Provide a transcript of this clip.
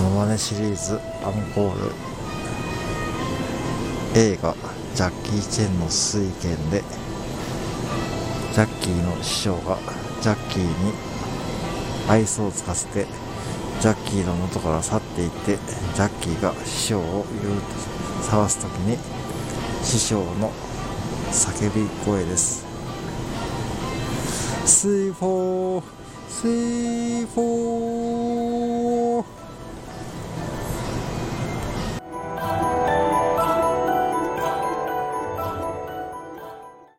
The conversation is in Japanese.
マネシリーズアンコール。映画ジャッキー・チェンの水拳でジャッキーの師匠がジャッキーに愛想をつかせてジャッキーの元から去っていってジャッキーが師匠を言うと探す時に師匠の叫び声です。スイフ